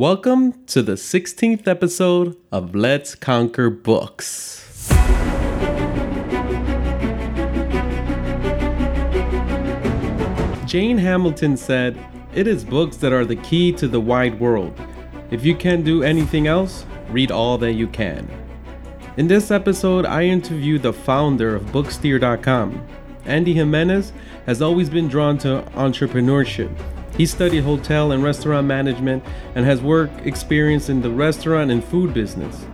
Welcome to the 16th episode of Let's Conquer Books. Jane Hamilton said, It is books that are the key to the wide world. If you can't do anything else, read all that you can. In this episode, I interviewed the founder of Booksteer.com. Andy Jimenez has always been drawn to entrepreneurship he studied hotel and restaurant management and has work experience in the restaurant and food business.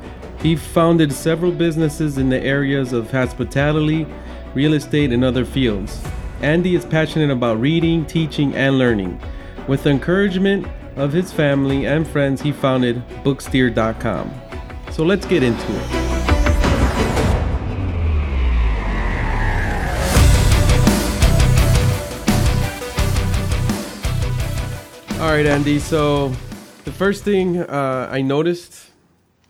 He founded several businesses in the areas of hospitality, real estate, and other fields. Andy is passionate about reading, teaching, and learning. With the encouragement of his family and friends, he founded Booksteer.com. So let's get into it. All right, Andy. So the first thing uh, I noticed,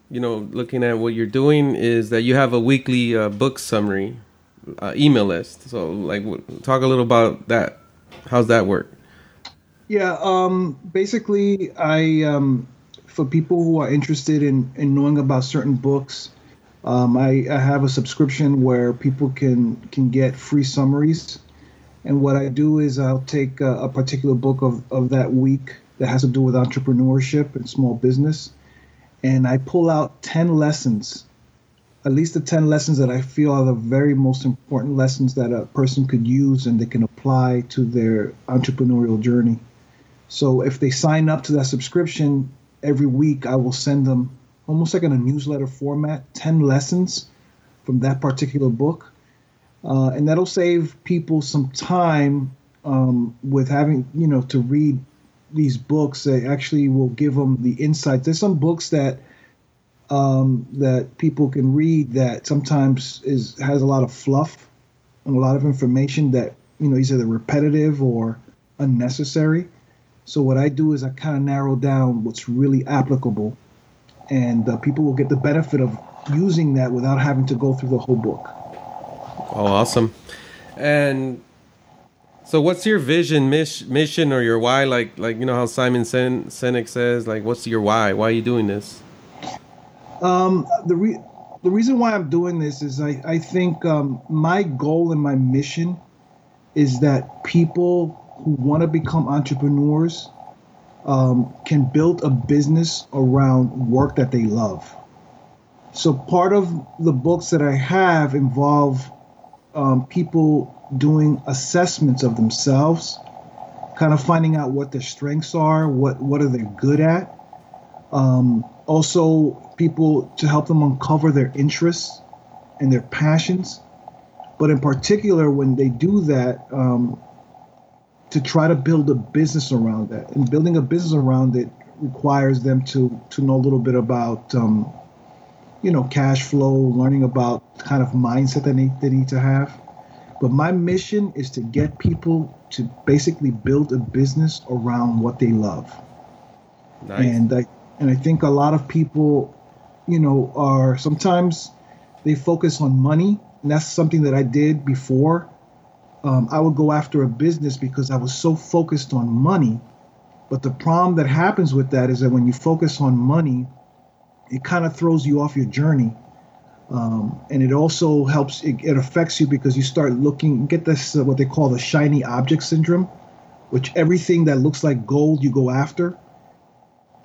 you know, looking at what you're doing, is that you have a weekly uh, book summary uh, email list. So, like, talk a little about that. How's that work? Yeah. Um, basically, I um, for people who are interested in in knowing about certain books, um, I, I have a subscription where people can can get free summaries and what I do is I'll take a, a, particular book of, of that week that has to do with entrepreneurship and small business, and I pull out 10 lessons, at least the 10 lessons that I feel are the very most important lessons that a person could use and they can apply to their entrepreneurial journey. So if they sign up to that subscription every week, I will send them almost like in a newsletter format 10 lessons from that particular book uh, and that'll save people some time um, with having you know to read these books that actually will give them the insight. There's some books that um, that people can read that sometimes is has a lot of fluff and a lot of information that you know either repetitive or unnecessary. So what I do is I kind of narrow down what's really applicable, and uh, people will get the benefit of using that without having to go through the whole book. Oh, awesome. And so, what's your vision, mission, or your why? Like, like you know how Simon Sen- Sinek says, like, what's your why? Why are you doing this? Um, the re- the reason why I'm doing this is I I think um, my goal and my mission is that people who want to become entrepreneurs um, can build a business around work that they love. So part of the books that I have involve um, people doing assessments of themselves, kind of finding out what their strengths are, what what are they good at. Um, also, people to help them uncover their interests and their passions. But in particular, when they do that, um, to try to build a business around that, and building a business around it requires them to to know a little bit about um, you know, cash flow, learning about kind of mindset that they need, they need to have. But my mission is to get people to basically build a business around what they love. Nice. And I and I think a lot of people, you know, are sometimes they focus on money, and that's something that I did before. Um, I would go after a business because I was so focused on money. But the problem that happens with that is that when you focus on money, it kind of throws you off your journey. Um, and it also helps, it, it, affects you because you start looking, get this, uh, what they call the shiny object syndrome, which everything that looks like gold you go after.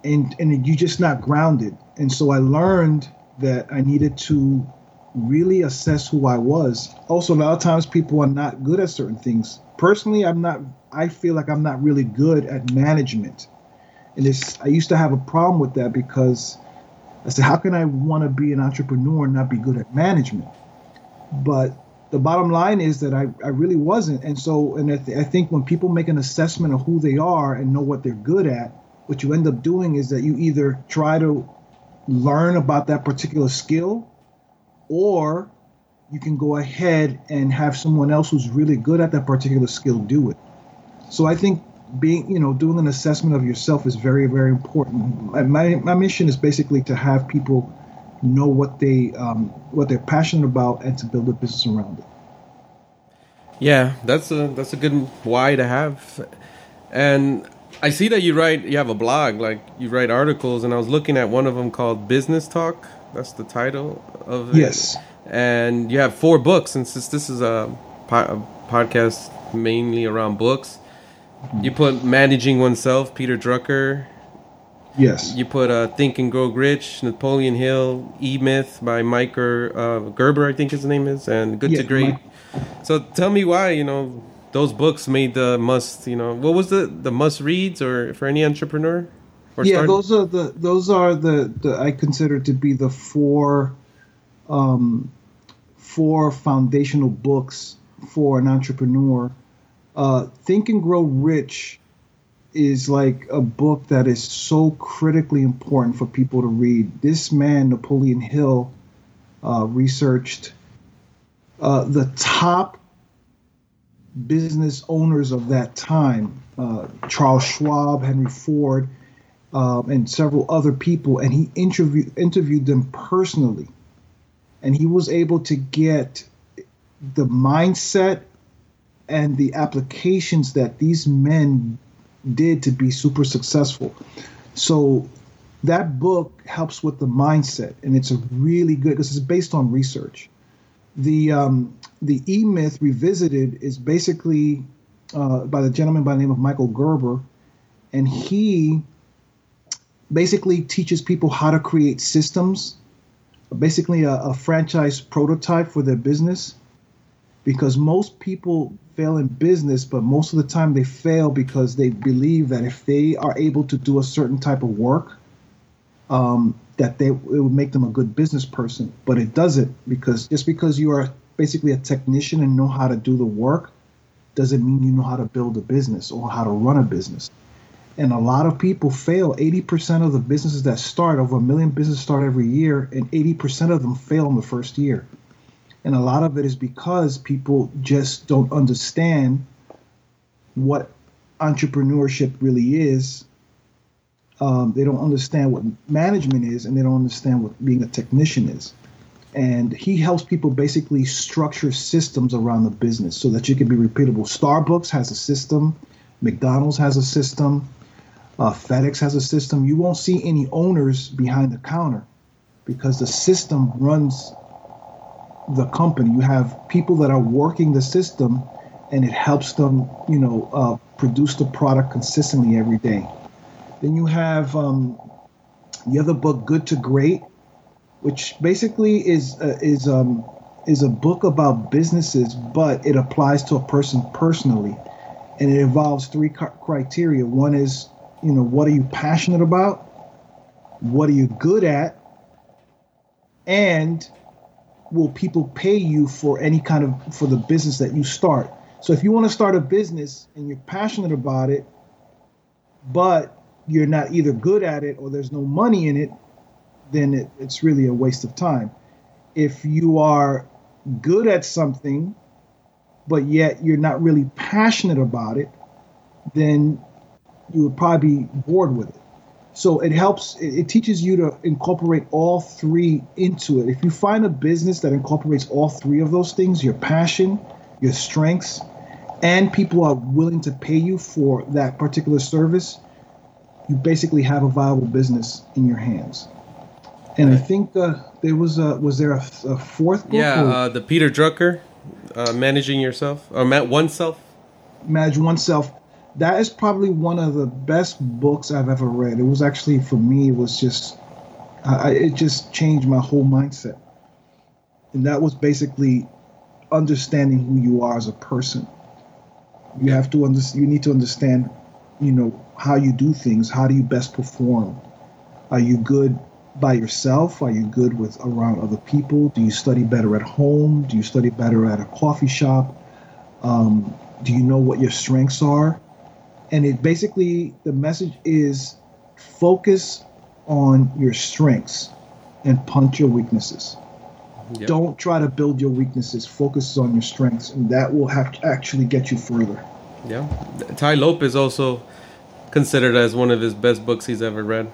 And, and you're just not grounded. And so I learned that I needed to really assess who I was. Also, a lot of times people are not good at certain things. Personally, I'm not, I feel like I'm not really good at management. And it's, I used to have a problem with that because I said, how can I want to be an entrepreneur and not be good at management? But the bottom line is that I, I really wasn't. And so, and I, th- I think when people make an assessment of who they are and know what they're good at, what you end up doing is that you either try to learn about that particular skill or you can go ahead and have someone else who's really good at that particular skill do it. So I think being you know doing an assessment of yourself is very very important my, my mission is basically to have people know what they um, what they're passionate about and to build a business around it yeah that's a that's a good why to have and I see that you write. You have a blog, like you write articles, and I was looking at one of them called Business Talk. That's the title of it. Yes. And you have four books, and since this is a, po- a podcast mainly around books, you put Managing Oneself, Peter Drucker. Yes. You put uh, Think and Grow Rich, Napoleon Hill, E Myth by Mike uh, Gerber, I think his name is, and Good Yeah, to Great. Mike- So tell me why you know those books made the must. You know what was the the must reads or for any entrepreneur? Or yeah, start- those are the those are the, the I consider to be the four um, four foundational books for an entrepreneur. Uh, Think and Grow Rich is like a book that is so critically important for people to read. This man, Napoleon Hill, uh, researched uh, the top business owners of that time uh, Charles Schwab, Henry Ford, um, and several other people, and he interviewed interviewed them personally, and he was able to get the mindset and the applications that these men did to be super successful. So that book helps with the mindset, and it's a really good because it's based on research. The um, the E Myth Revisited is basically uh, by the gentleman by the name of Michael Gerber, and he basically teaches people how to create systems, basically a, a franchise prototype for their business. Because most people fail in business, but most of the time they fail because they believe that if they are able to do a certain type of work, um, that they it would make them a good business person. But it doesn't because just because you are basically a technician and know how to do the work doesn't mean you know how to build a business or how to run a business. And a lot of people fail. 80% of the businesses that start, over a million businesses start every year, and 80% of them fail in the first year. And a lot of it is because people just don't understand what entrepreneurship really is. Um, they don't understand what management is, and they don't understand what being a technician is and he helps people basically structure systems around the business so that you can be repeatable. Starbucks has a system, McDonald's has a system, uh, FedEx has a system. You won't see any owners behind the counter because the system runs the company. You have people that are working the system, and it helps them, you know, uh, produce the product consistently every day. Then you have um, the other book, Good to Great which basically is uh, is um is a book about businesses, but it applies to a person personally, and it involves three criteria. One is, you know, what are you passionate about? What are you good at? And will people pay you for any kind of for the business that you start? So if you want to start a business and you're passionate about it, but you're not either good at it or there's no money in it, then it, it's really a waste of time. If you are good at something, but yet you're not really passionate about it, then you would probably be bored with it. So it helps, it, teaches you to incorporate all three into it. If you find a business that incorporates all three of those things your passion, your strengths, and people are willing to pay you for that particular service, you basically have a viable business in your hands. And I think uh, there was a was there a, a fourth book? Yeah, uh, the Peter Drucker, uh, managing yourself or ma- oneself. Manage oneself. That is probably one of the best books I've ever read. It was actually for me. It was just, I, it just changed my whole mindset. And that was basically understanding who you are as a person. You have to understand. You need to understand, you know, how you do things. How do you best perform? Are you good by yourself? Are you good with around other people? Do you study better at home? Do you study better at a coffee shop? Um, do you know what your strengths are? And it basically the message is focus on your strengths and punch your weaknesses. Yep. Don't try to build your weaknesses. Focus on your strengths, and that will have to actually get you further. Yeah, Tai Lopez also considered as one of his best books he's ever read.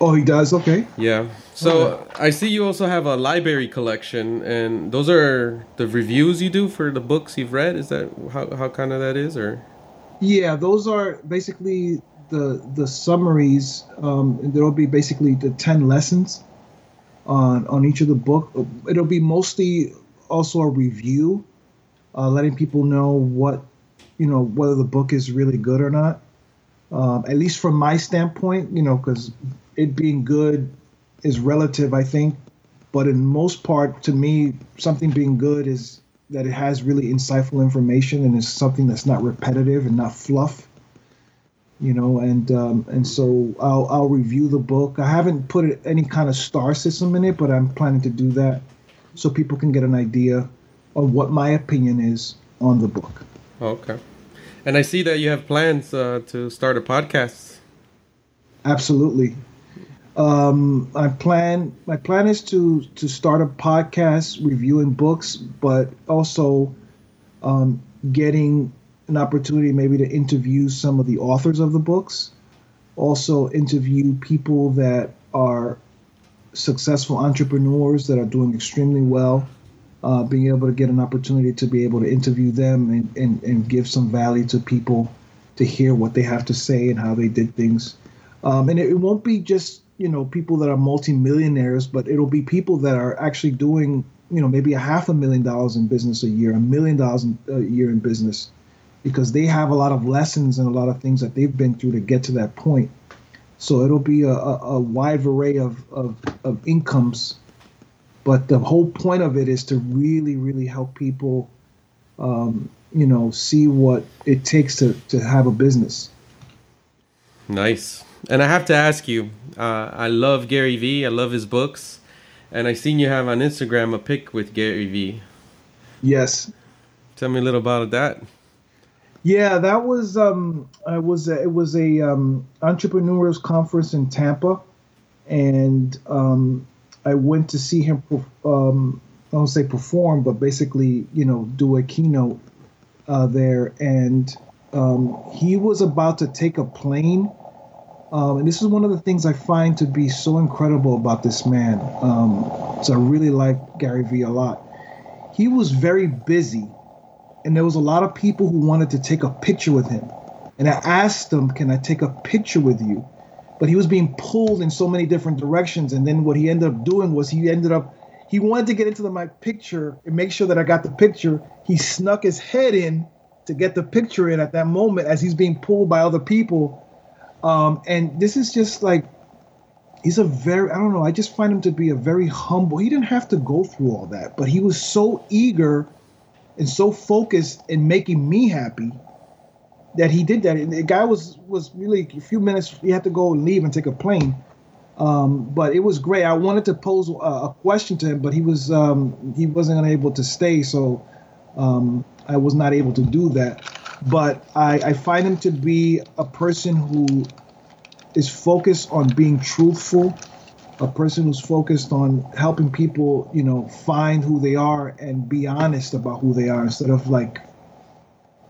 Oh, he does. Okay. Yeah. So I see you also have a library collection, and those are the reviews you do for the books you've read. Is that how how kind of that is, or? Yeah, those are basically the the summaries. Um, there will be basically the ten lessons on on each of the book. It'll be mostly also a review, uh, letting people know what you know whether the book is really good or not. Um, at least from my standpoint, you know, because it being good is relative, I think. But in most part, to me, something being good is that it has really insightful information and is something that's not repetitive and not fluff. You know, and um, and so I'll I'll review the book. I haven't put any kind of star system in it, but I'm planning to do that so people can get an idea of what my opinion is on the book. Okay. And I see that you have plans uh, to start a podcast. Absolutely. Um, I plan my plan is to to start a podcast reviewing books, but also um, getting an opportunity maybe to interview some of the authors of the books. Also, interview people that are successful entrepreneurs that are doing extremely well. Uh, being able to get an opportunity to be able to interview them and, and, and give some value to people to hear what they have to say and how they did things. Um, and it, it won't be just you know people that are multimillionaires, but it'll be people that are actually doing you know maybe a half a million dollars in business a year, a million dollars a year in business, because they have a lot of lessons and a lot of things that they've been through to get to that point. So it'll be a, a, a wide array of, of, of incomes, but the whole point of it is to really, really help people, um, you know, see what it takes to, to have a business. Nice. And I have to ask you, uh, I love Gary Vee. I love his books, and I seen you have on Instagram a pic with Gary Vee. Yes. Tell me a little about that. Yeah, that was um, I was a, it was a um, entrepreneurs conference in Tampa, and um, I went to see him. Um, I don't say perform, but basically, you know, do a keynote uh, there, and um, he was about to take a plane um, and this is one of the things I find to be so incredible about this man. Um, so I really like Gary Vee a lot. He was very busy, and there was a lot of people who wanted to take a picture with him. And I asked him, "Can I take a picture with you?" But he was being pulled in so many different directions. And then what he ended up doing was he ended up he wanted to get into the, my picture and make sure that I got the picture. He snuck his head in to get the picture in at that moment as he's being pulled by other people um, and this is just like he's a very I don't know, I just find him to be a very humble. He didn't have to go through all that, but he was so eager and so focused in making me happy that he did that. And the guy was was really a few minutes. He had to go and leave and take a plane. Um, but it was great. I wanted to pose a, a question to him, but he was um, he wasn't able to stay, so um, I was not able to do that but I, I find him to be a person who is focused on being truthful, a person who's focused on helping people, you know, find who they are and be honest about who they are instead of like,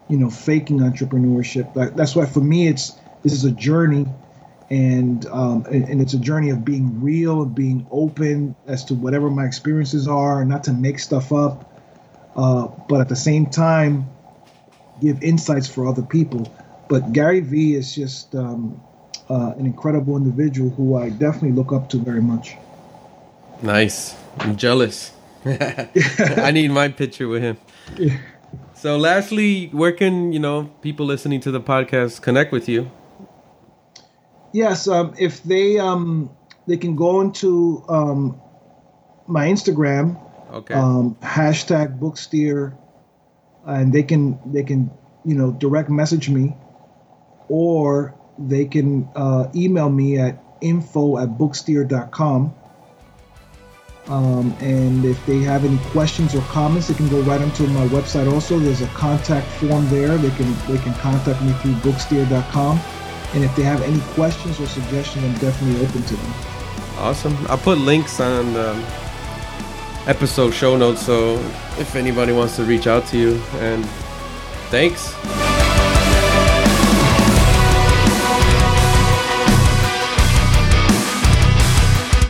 you know, faking entrepreneurship. That, that's why for me, it's this is a journey, and um, and, and it's a journey of being real, of being open as to whatever my experiences are, not to make stuff up. Uh, but at the same time, give insights for other people. But Gary Vee is just um, uh, an incredible individual who I definitely look up to very much. Nice. I'm jealous. I need my picture with him. Yeah. So, lastly, where can you know people listening to the podcast connect with you? Yes, um, if they um, they can go into um, my Instagram, okay, um, hashtag Booksteer and they can they can you know direct message me or they can uh, email me at info at booksteer.com um, and if they have any questions or comments they can go right onto my website also. There's a contact form there. They can they can contact me through booksteer.com and if they have any questions or suggestions i'm definitely open to them. Awesome. I'll put links on um episode show notes so if anybody wants to reach out to you and thanks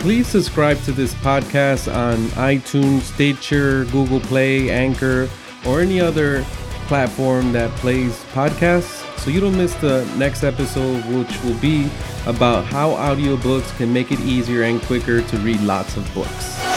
please subscribe to this podcast on itunes stitcher google play anchor or any other platform that plays podcasts so you don't miss the next episode, which will be about how audiobooks can make it easier and quicker to read lots of books.